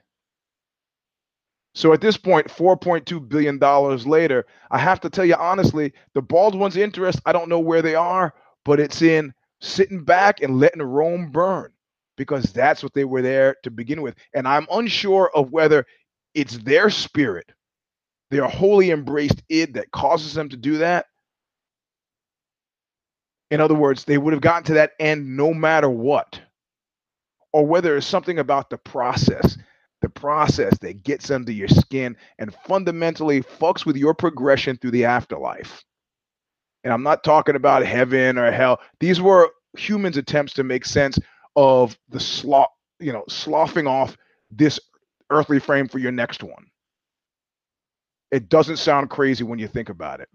So at this point, 4.2 billion later, I have to tell you honestly, the Baldwin's interest, I don't know where they are, but it's in sitting back and letting Rome burn because that's what they were there to begin with. And I'm unsure of whether it's their spirit, their wholly embraced id that causes them to do that. In other words, they would have gotten to that end no matter what. Or whether it's something about the process, the process that gets under your skin and fundamentally fucks with your progression through the afterlife. And I'm not talking about heaven or hell. These were humans' attempts to make sense of the slough, you know, sloughing off this earthly frame for your next one. It doesn't sound crazy when you think about it.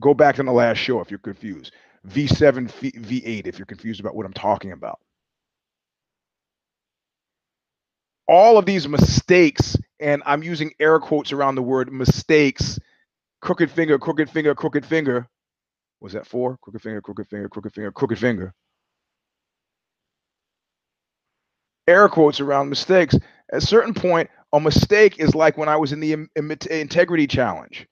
Go back to the last show if you're confused. V7, V8 if you're confused about what I'm talking about. All of these mistakes, and I'm using air quotes around the word mistakes, crooked finger, crooked finger, crooked finger, was that four? Crooked finger, crooked finger, crooked finger, crooked finger. Air quotes around mistakes. At a certain point, a mistake is like when I was in the integrity challenge,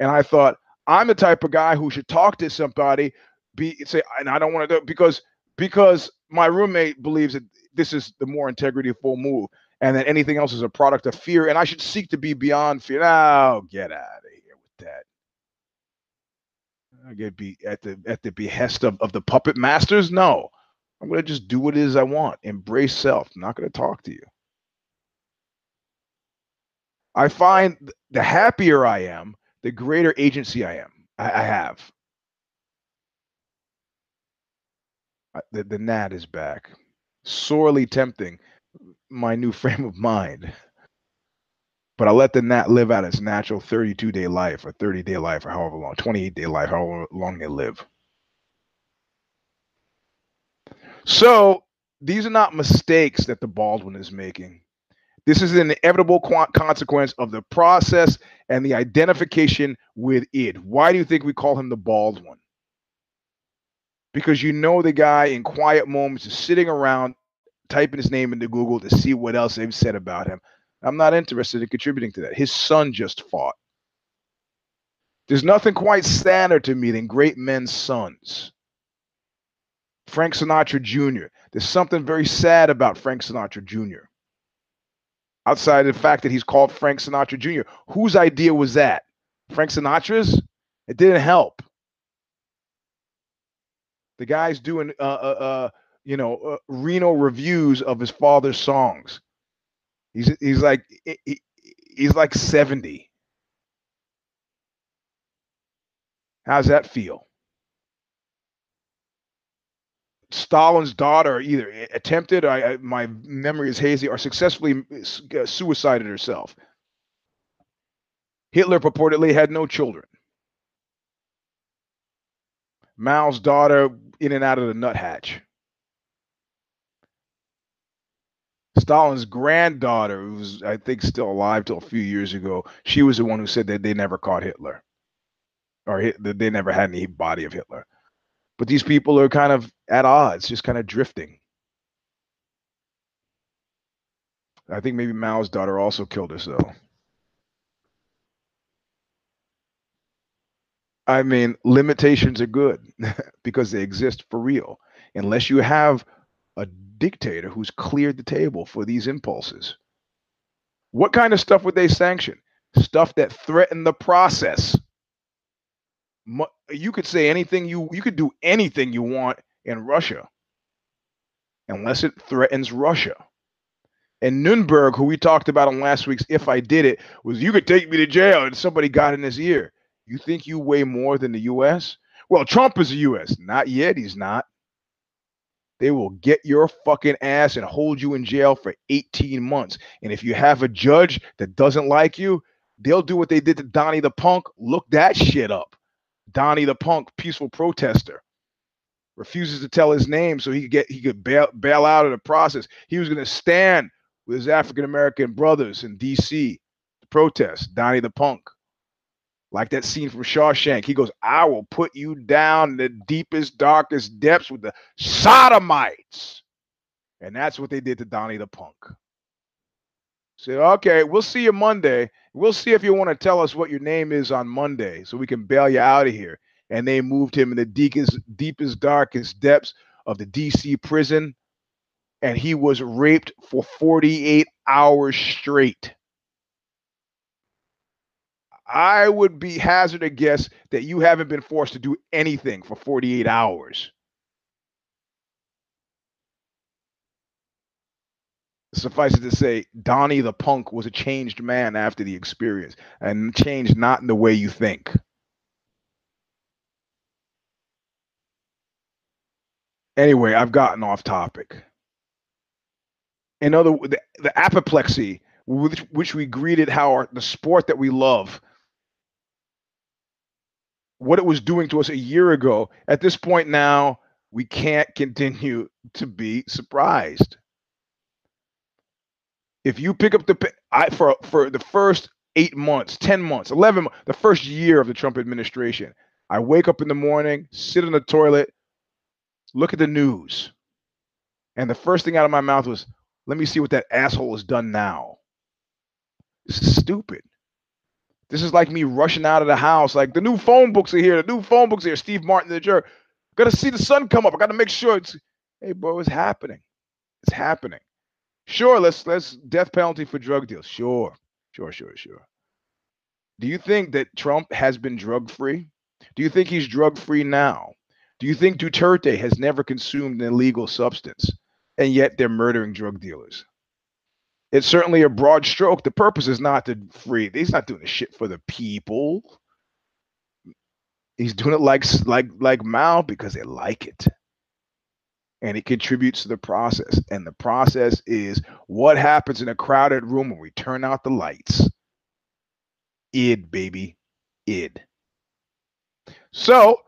and I thought I'm the type of guy who should talk to somebody, be say, and I don't want to do because because my roommate believes that this is the more integrity full move, and that anything else is a product of fear, and I should seek to be beyond fear. Oh, get out of here with that. I get be at the at the behest of, of the puppet masters. No, I'm gonna just do what it is I want. Embrace self. I'm not gonna talk to you. I find the happier I am, the greater agency I am. I, I have. The the gnat is back, sorely tempting my new frame of mind but I let the gnat live out its natural 32 day life or 30 day life or however long, 28 day life, however long they live. So these are not mistakes that the Baldwin is making. This is an inevitable consequence of the process and the identification with it. Why do you think we call him the Baldwin? Because you know the guy in quiet moments is sitting around typing his name into Google to see what else they've said about him. I'm not interested in contributing to that. His son just fought. There's nothing quite sadder to me than great men's sons. Frank Sinatra Jr. There's something very sad about Frank Sinatra Jr. Outside of the fact that he's called Frank Sinatra Jr. Whose idea was that? Frank Sinatra's? It didn't help. The guy's doing, uh, uh, uh you know, uh, Reno revues of his father's songs. He's he's like he, he's like 70. How's that feel? Stalin's daughter either attempted, I, I, my memory is hazy, or successfully suicided herself. Hitler purportedly had no children. Mao's daughter in and out of the nuthatch. Stalin's granddaughter, who was, I think, still alive till a few years ago, she was the one who said that they never caught Hitler, or that they never had any body of Hitler. But these people are kind of at odds, just kind of drifting. I think maybe Mao's daughter also killed herself. I mean, limitations are good because they exist for real. Unless you have a dictator who's cleared the table for these impulses. What kind of stuff would they sanction? Stuff that threatened the process. You could say anything you you could do anything you want in Russia unless it threatens Russia. And Nuremberg, who we talked about on last week's If I Did It, was you could take me to jail and somebody got in his ear. You think you weigh more than the US? Well, Trump is the US. Not yet, he's not. They will get your fucking ass and hold you in jail for 18 months. And if you have a judge that doesn't like you, they'll do what they did to Donnie the Punk. Look that shit up. Donnie the Punk, peaceful protester, refuses to tell his name so he could get he could bail, bail out of the process. He was going to stand with his African American brothers in D.C. to protest. Donnie the Punk like that scene from Shawshank. He goes, I will put you down in the deepest, darkest depths with the sodomites. And that's what they did to Donnie the Punk. Said, okay, we'll see you Monday. We'll see if you want to tell us what your name is on Monday so we can bail you out of here. And they moved him in the deepest, deepest, darkest depths of the DC prison. And he was raped for 48 hours straight. I would be hazard a guess that you haven't been forced to do anything for 48 hours. Suffice it to say, Donnie the punk was a changed man after the experience, and changed not in the way you think. Anyway, I've gotten off topic. In other the, the apoplexy with which we greeted how our, the sport that we love what it was doing to us a year ago at this point now we can't continue to be surprised if you pick up the I, for for the first eight months, ten months, eleven, the first year of the Trump administration, I wake up in the morning, sit in the toilet, look at the news, and the first thing out of my mouth was, "Let me see what that asshole has done now." This is stupid. This is like me rushing out of the house, like the new phone books are here. The new phone books are here. Steve Martin, the jerk. Got to see the sun come up. I got to make sure it's. Hey, bro, it's happening. It's happening. Sure, let's let's death penalty for drug deals. Sure, sure, sure, sure. Do you think that Trump has been drug free? Do you think he's drug free now? Do you think Duterte has never consumed an illegal substance and yet they're murdering drug dealers? It's certainly a broad stroke. The purpose is not to free. He's not doing the shit for the people. He's doing it like like like Mao because they like it and it contributes to the process. And the process is what happens in a crowded room when we turn out the lights. Id, baby. Id. So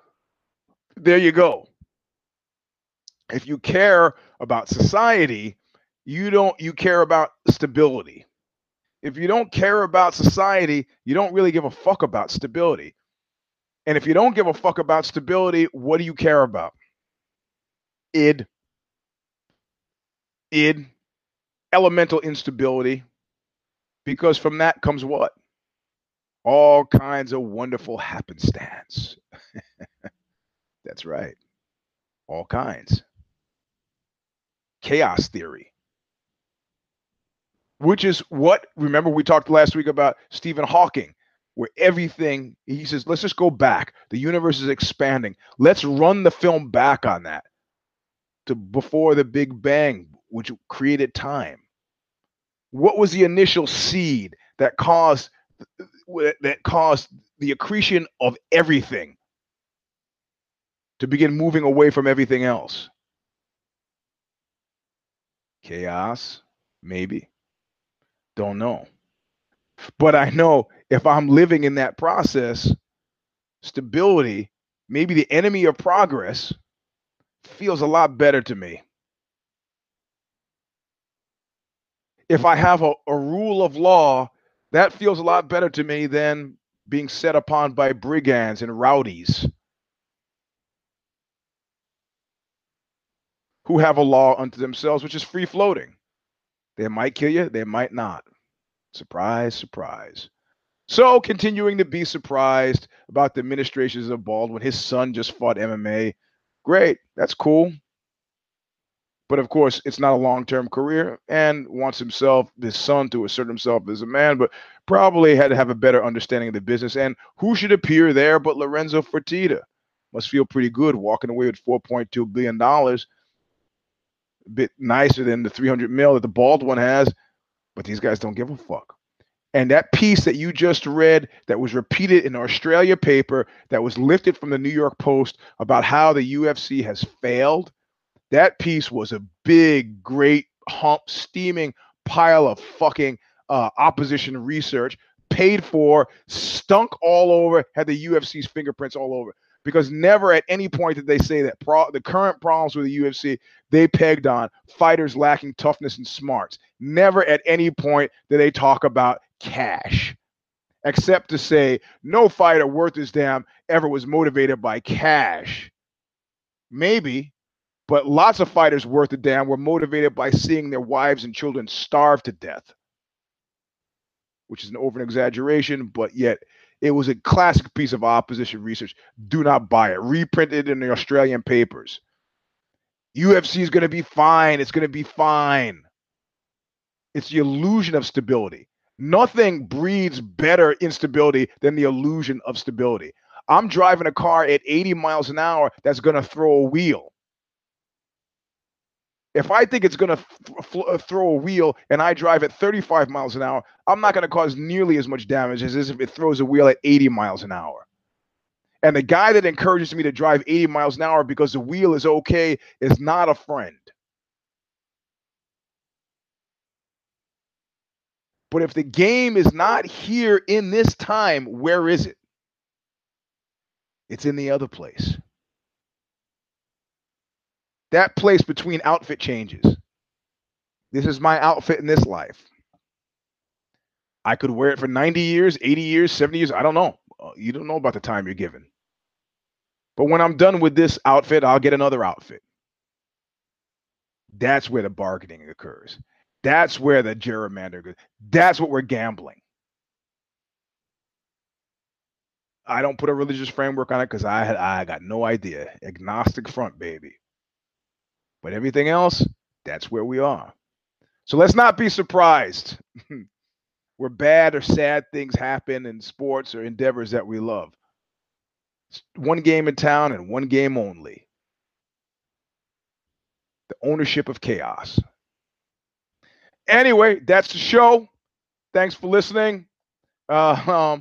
there you go. If you care about society, you don't you care about stability. If you don't care about society, you don't really give a fuck about stability. And if you don't give a fuck about stability, what do you care about? id, id, elemental instability, because from that comes what? All kinds of wonderful happenstance. That's right. All kinds. Chaos theory. Which is what, remember, we talked last week about Stephen Hawking, where everything, he says, let's just go back. The universe is expanding. Let's run the film back on that to before the Big Bang, which created time? What was the initial seed that caused that caused the accretion of everything to begin moving away from everything else? Chaos, maybe. Don't know. But I know if I'm living in that process, stability, maybe the enemy of progress feels a lot better to me. If I have a, a rule of law, that feels a lot better to me than being set upon by brigands and rowdies who have a law unto themselves, which is free floating. They might kill you, they might not. Surprise, surprise. So, continuing to be surprised about the administrations of Baldwin, his son just fought MMA. Great. That's cool. But of course, it's not a long term career and wants himself, his son, to assert himself as a man, but probably had to have a better understanding of the business. And who should appear there but Lorenzo Fertitta? Must feel pretty good walking away with $4.2 billion. Bit nicer than the 300 mil that the bald one has, but these guys don't give a fuck. And that piece that you just read, that was repeated in Australia paper, that was lifted from the New York Post about how the UFC has failed, that piece was a big, great, hump, steaming pile of fucking uh, opposition research, paid for, stunk all over, had the UFC's fingerprints all over. Because never at any point did they say that pro- the current problems with the UFC they pegged on fighters lacking toughness and smarts. Never at any point did they talk about cash, except to say no fighter worth his damn ever was motivated by cash. Maybe, but lots of fighters worth a damn were motivated by seeing their wives and children starve to death. which is an over exaggeration, but yet it was a classic piece of opposition research. Do not buy it. Reprinted in the Australian papers. UFC is going to be fine. It's going to be fine. It's the illusion of stability. Nothing breeds better instability than the illusion of stability. I'm driving a car at 80 miles an hour that's going to throw a wheel. If I think it's going to uh, throw a wheel and I drive at 35 miles an hour, I'm not going to cause nearly as much damage as if it throws a wheel at 80 miles an hour. And the guy that encourages me to drive 80 miles an hour because the wheel is okay is not a friend. But if the game is not here in this time, where is it? It's in the other place. That place between outfit changes. This is my outfit in this life. I could wear it for 90 years, 80 years, 70 years. I don't know. Uh, you don't know about the time you're given. But when I'm done with this outfit, I'll get another outfit. That's where the bargaining occurs. That's where the gerrymander goes. That's what we're gambling. I don't put a religious framework on it because I had I got no idea. Agnostic front, baby. But everything else, that's where we are. So let's not be surprised where bad or sad things happen in sports or endeavors that we love. It's one game in town and one game only. The ownership of chaos. Anyway, that's the show. Thanks for listening. Uh,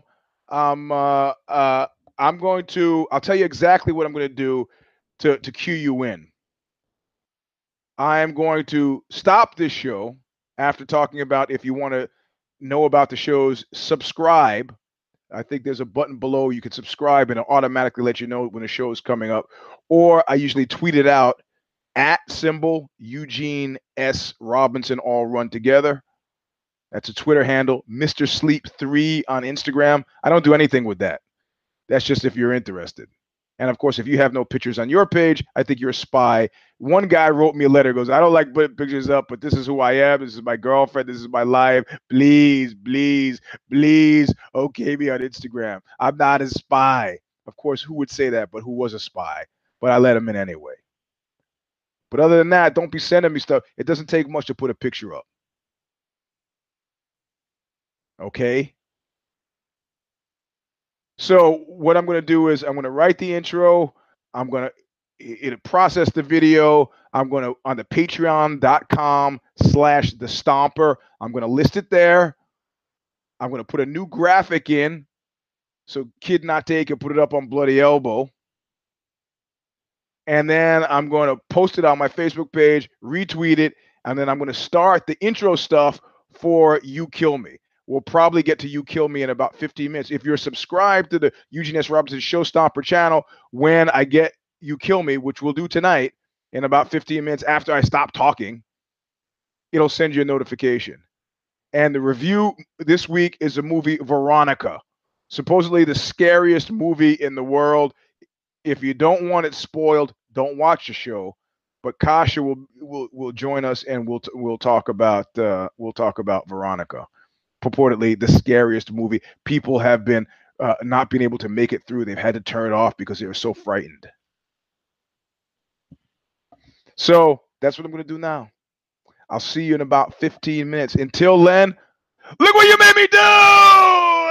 um, um, uh, uh, I'm going to. I'll tell you exactly what I'm going to do to to cue you in. I am going to stop this show after talking about if you want to know about the shows, subscribe. I think there's a button below you can subscribe and it automatically let you know when the show is coming up. Or I usually tweet it out at symbol Eugene S. Robinson, all run together. That's a Twitter handle. Mr. Sleep 3 on Instagram. I don't do anything with that. That's just if you're interested. And of course, if you have no pictures on your page, I think you're a spy. One guy wrote me a letter, goes, I don't like putting pictures up, but this is who I am. This is my girlfriend. This is my life. Please, please, please, okay me on Instagram. I'm not a spy. Of course, who would say that, but who was a spy? But I let him in anyway. But other than that, don't be sending me stuff. It doesn't take much to put a picture up. Okay. So what I'm going to do is I'm going to write the intro. I'm going to it process the video. I'm going to on the patreon.com slash the stomper. I'm going to list it there. I'm going to put a new graphic in. So Kid Take can put it up on Bloody Elbow and then I'm going to post it on my Facebook page, retweet it, and then I'm going to start the intro stuff for You Kill Me. We'll probably get to You Kill Me in about 15 minutes. If you're subscribed to the Eugene S. Robinson Showstomper channel, when I get You Kill Me, which we'll do tonight in about 15 minutes after I stop talking, it'll send you a notification. And the review this week is the movie Veronica, supposedly the scariest movie in the world if you don't want it spoiled, don't watch the show. But Kasha will will will join us and we'll we'll talk about uh, we'll talk about Veronica, purportedly the scariest movie. People have been uh, not being able to make it through. They've had to turn it off because they were so frightened. So that's what I'm going to do now. I'll see you in about 15 minutes. Until then, look what you made me do!